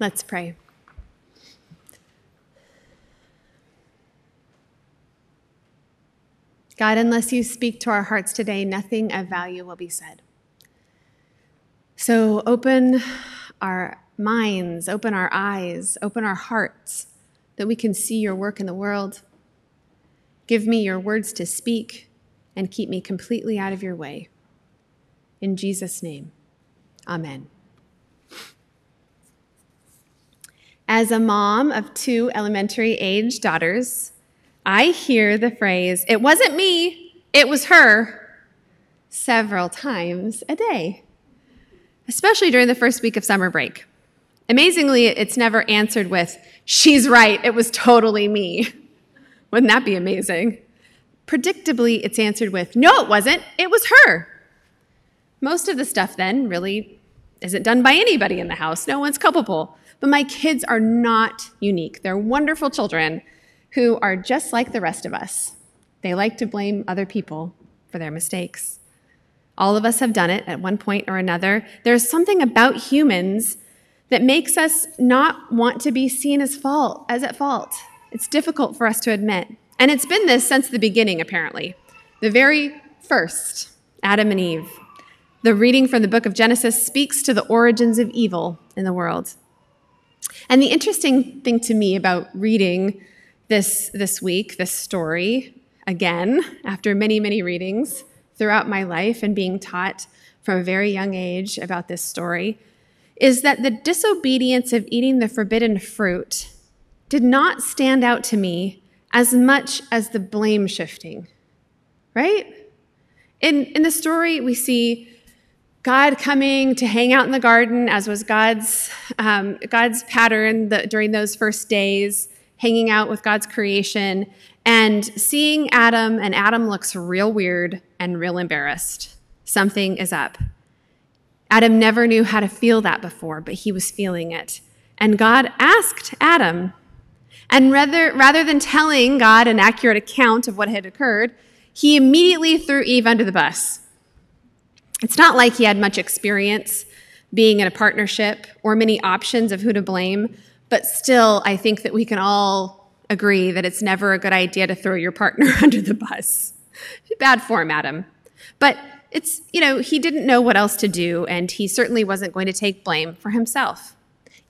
Let's pray. God, unless you speak to our hearts today, nothing of value will be said. So open our minds, open our eyes, open our hearts that we can see your work in the world. Give me your words to speak and keep me completely out of your way. In Jesus' name, amen. As a mom of two elementary age daughters, I hear the phrase, it wasn't me, it was her, several times a day, especially during the first week of summer break. Amazingly, it's never answered with, she's right, it was totally me. Wouldn't that be amazing? Predictably, it's answered with, no, it wasn't, it was her. Most of the stuff then really isn't done by anybody in the house. No one's culpable. But my kids are not unique. They're wonderful children who are just like the rest of us. They like to blame other people for their mistakes. All of us have done it at one point or another. There's something about humans that makes us not want to be seen as fault, as at fault. It's difficult for us to admit. And it's been this since the beginning, apparently. The very first, Adam and Eve. The reading from the book of Genesis speaks to the origins of evil in the world. And the interesting thing to me about reading this, this week, this story, again, after many, many readings throughout my life and being taught from a very young age about this story, is that the disobedience of eating the forbidden fruit did not stand out to me as much as the blame shifting, right? In, in the story, we see God coming to hang out in the garden, as was God's, um, God's pattern during those first days, hanging out with God's creation, and seeing Adam, and Adam looks real weird and real embarrassed. Something is up. Adam never knew how to feel that before, but he was feeling it. And God asked Adam, and rather, rather than telling God an accurate account of what had occurred, he immediately threw Eve under the bus. It's not like he had much experience being in a partnership or many options of who to blame, but still, I think that we can all agree that it's never a good idea to throw your partner under the bus. Bad form, Adam. But it's, you know, he didn't know what else to do, and he certainly wasn't going to take blame for himself.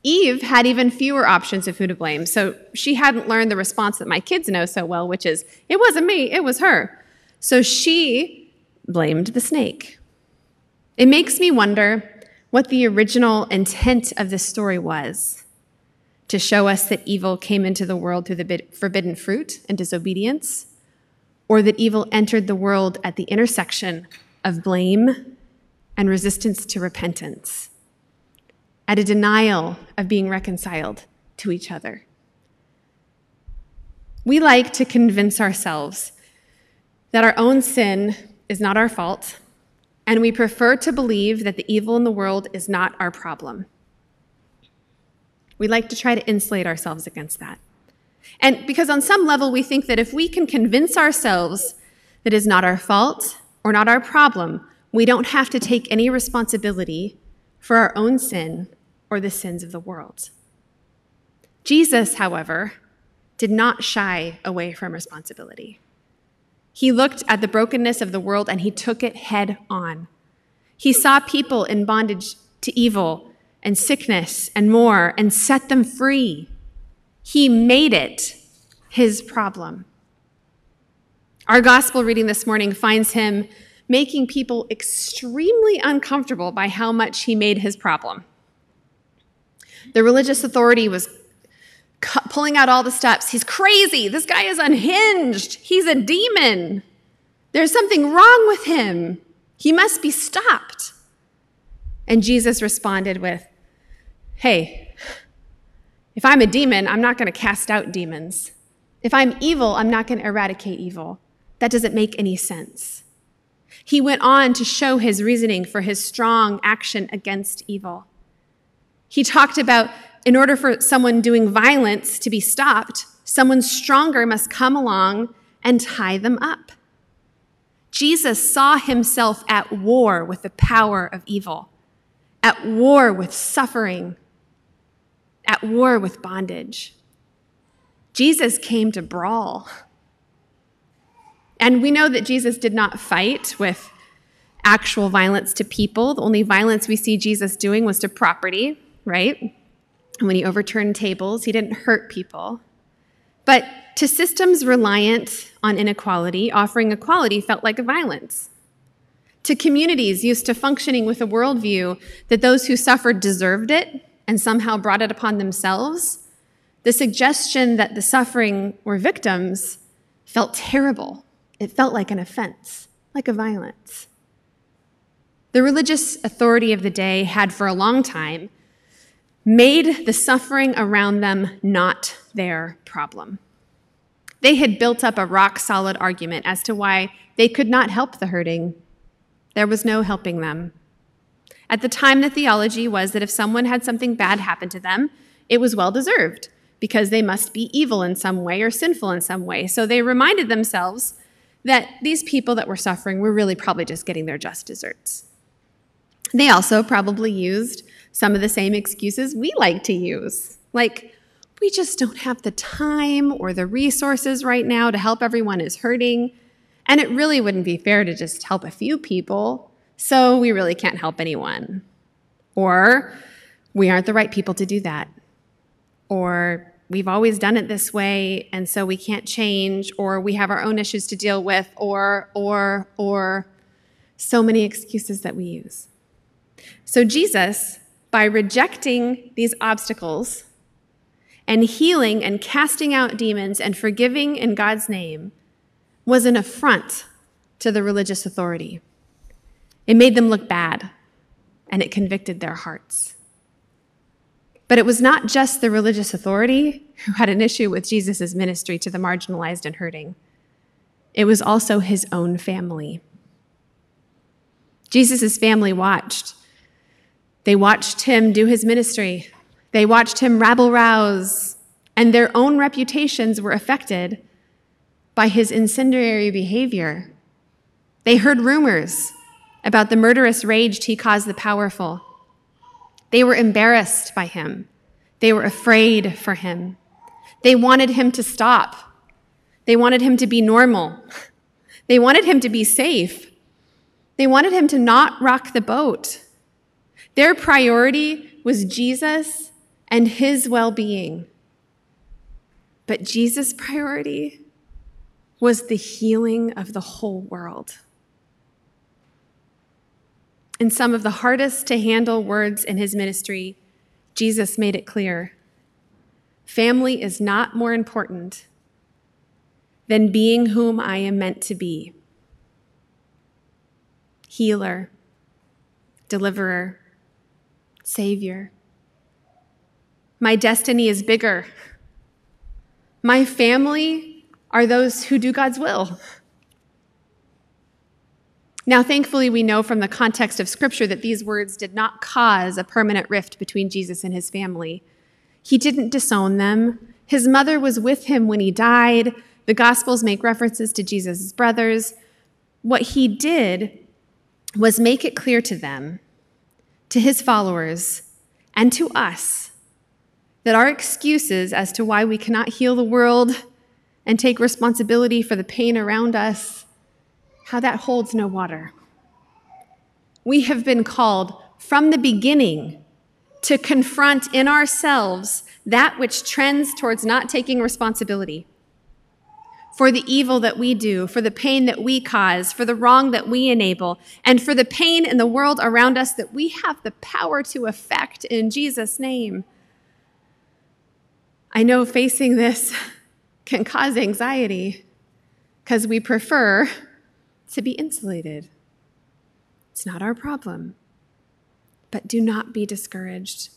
Eve had even fewer options of who to blame, so she hadn't learned the response that my kids know so well, which is, it wasn't me, it was her. So she blamed the snake. It makes me wonder what the original intent of this story was to show us that evil came into the world through the forbidden fruit and disobedience, or that evil entered the world at the intersection of blame and resistance to repentance, at a denial of being reconciled to each other. We like to convince ourselves that our own sin is not our fault and we prefer to believe that the evil in the world is not our problem. We like to try to insulate ourselves against that. And because on some level we think that if we can convince ourselves that it's not our fault or not our problem, we don't have to take any responsibility for our own sin or the sins of the world. Jesus, however, did not shy away from responsibility. He looked at the brokenness of the world and he took it head on. He saw people in bondage to evil and sickness and more and set them free. He made it his problem. Our gospel reading this morning finds him making people extremely uncomfortable by how much he made his problem. The religious authority was pulling out all the steps. He's crazy. This guy is unhinged. He's a demon. There's something wrong with him. He must be stopped. And Jesus responded with, Hey, if I'm a demon, I'm not going to cast out demons. If I'm evil, I'm not going to eradicate evil. That doesn't make any sense. He went on to show his reasoning for his strong action against evil. He talked about in order for someone doing violence to be stopped, someone stronger must come along and tie them up. Jesus saw himself at war with the power of evil, at war with suffering, at war with bondage. Jesus came to brawl. And we know that Jesus did not fight with actual violence to people. The only violence we see Jesus doing was to property, right? When he overturned tables, he didn't hurt people. But to systems reliant on inequality, offering equality felt like a violence. To communities used to functioning with a worldview that those who suffered deserved it and somehow brought it upon themselves, the suggestion that the suffering were victims felt terrible. It felt like an offense, like a violence. The religious authority of the day had for a long time made the suffering around them not their problem. They had built up a rock solid argument as to why they could not help the hurting. There was no helping them. At the time, the theology was that if someone had something bad happen to them, it was well deserved because they must be evil in some way or sinful in some way. So they reminded themselves that these people that were suffering were really probably just getting their just desserts. They also probably used some of the same excuses we like to use, like, we just don't have the time or the resources right now to help everyone who's hurting. And it really wouldn't be fair to just help a few people, so we really can't help anyone. Or we aren't the right people to do that. Or we've always done it this way, and so we can't change, or we have our own issues to deal with, or, or, or so many excuses that we use. So, Jesus, by rejecting these obstacles and healing and casting out demons and forgiving in God's name, was an affront to the religious authority. It made them look bad and it convicted their hearts. But it was not just the religious authority who had an issue with Jesus' ministry to the marginalized and hurting, it was also his own family. Jesus' family watched they watched him do his ministry. They watched him rabble rouse, and their own reputations were affected by his incendiary behavior. They heard rumors about the murderous rage he caused the powerful. They were embarrassed by him. They were afraid for him. They wanted him to stop. They wanted him to be normal. They wanted him to be safe. They wanted him to not rock the boat. Their priority was Jesus and his well being. But Jesus' priority was the healing of the whole world. In some of the hardest to handle words in his ministry, Jesus made it clear family is not more important than being whom I am meant to be healer, deliverer, Savior. My destiny is bigger. My family are those who do God's will. Now, thankfully, we know from the context of Scripture that these words did not cause a permanent rift between Jesus and his family. He didn't disown them. His mother was with him when he died. The Gospels make references to Jesus' brothers. What he did was make it clear to them to his followers, and to us that our excuses as to why we cannot heal the world and take responsibility for the pain around us, how that holds no water. We have been called from the beginning to confront in ourselves that which trends towards not taking responsibility for the evil that we do, for the pain that we cause, for the wrong that we enable, and for the pain in the world around us that we have the power to affect in Jesus' name. I know facing this can cause anxiety because we prefer to be insulated. It's not our problem. But do not be discouraged.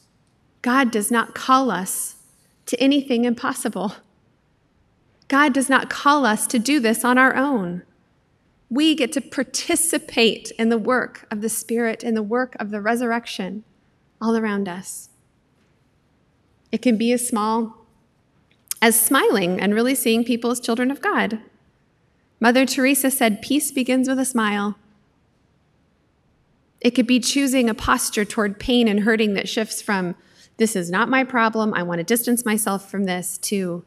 God does not call us to anything impossible. God does not call us to do this on our own. We get to participate in the work of the Spirit, in the work of the resurrection all around us. It can be as small as smiling and really seeing people as children of God. Mother Teresa said, Peace begins with a smile. It could be choosing a posture toward pain and hurting that shifts from this is not my problem, I want to distance myself from this, to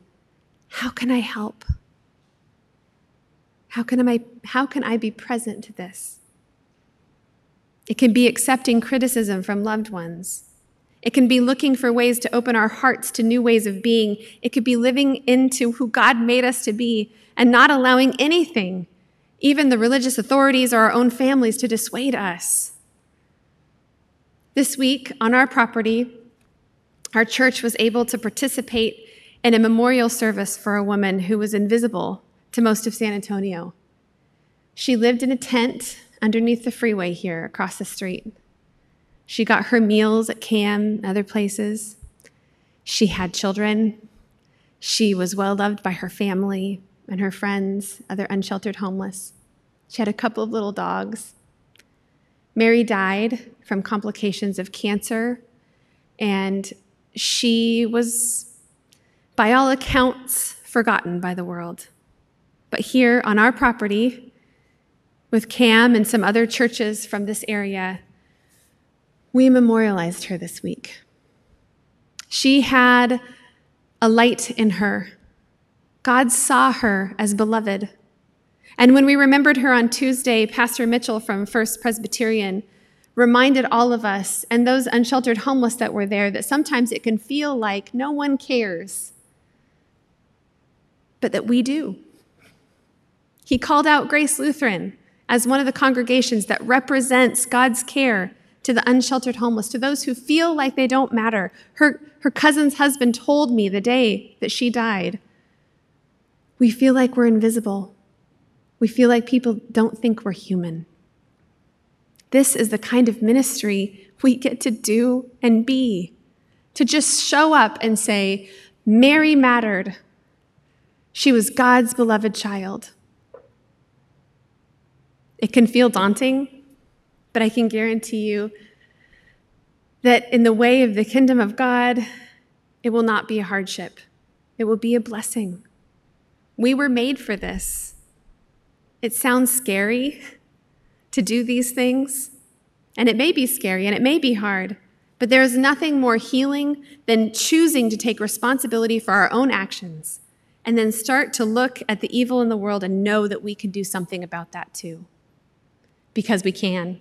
how can I help? How can I, how can I be present to this? It can be accepting criticism from loved ones. It can be looking for ways to open our hearts to new ways of being. It could be living into who God made us to be and not allowing anything, even the religious authorities or our own families, to dissuade us. This week on our property, our church was able to participate in a memorial service for a woman who was invisible to most of San Antonio. She lived in a tent underneath the freeway here across the street. She got her meals at CAM and other places. She had children. She was well loved by her family and her friends, other unsheltered homeless. She had a couple of little dogs. Mary died from complications of cancer, and she was, by all accounts, forgotten by the world. But here on our property, with Cam and some other churches from this area, we memorialized her this week. She had a light in her. God saw her as beloved. And when we remembered her on Tuesday, Pastor Mitchell from First Presbyterian reminded all of us and those unsheltered homeless that were there that sometimes it can feel like no one cares, but that we do. He called out Grace Lutheran as one of the congregations that represents God's care to the unsheltered homeless, to those who feel like they don't matter. Her, her cousin's husband told me the day that she died. We feel like we're invisible. We feel like people don't think we're human. This is the kind of ministry we get to do and be. To just show up and say, Mary mattered. She was God's beloved child. It can feel daunting but I can guarantee you that in the way of the kingdom of God, it will not be a hardship, it will be a blessing. We were made for this. It sounds scary to do these things, and it may be scary and it may be hard, but there is nothing more healing than choosing to take responsibility for our own actions and then start to look at the evil in the world and know that we can do something about that too. Because we can.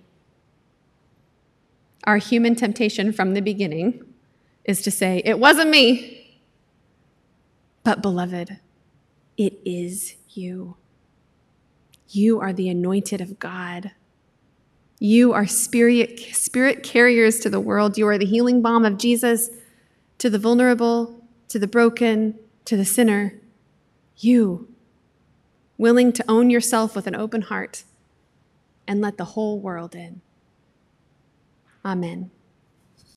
Our human temptation from the beginning is to say, It wasn't me. But, beloved, it is you. You are the anointed of God. You are spirit, spirit carriers to the world. You are the healing balm of Jesus to the vulnerable, to the broken, to the sinner. You, willing to own yourself with an open heart and let the whole world in. Amen.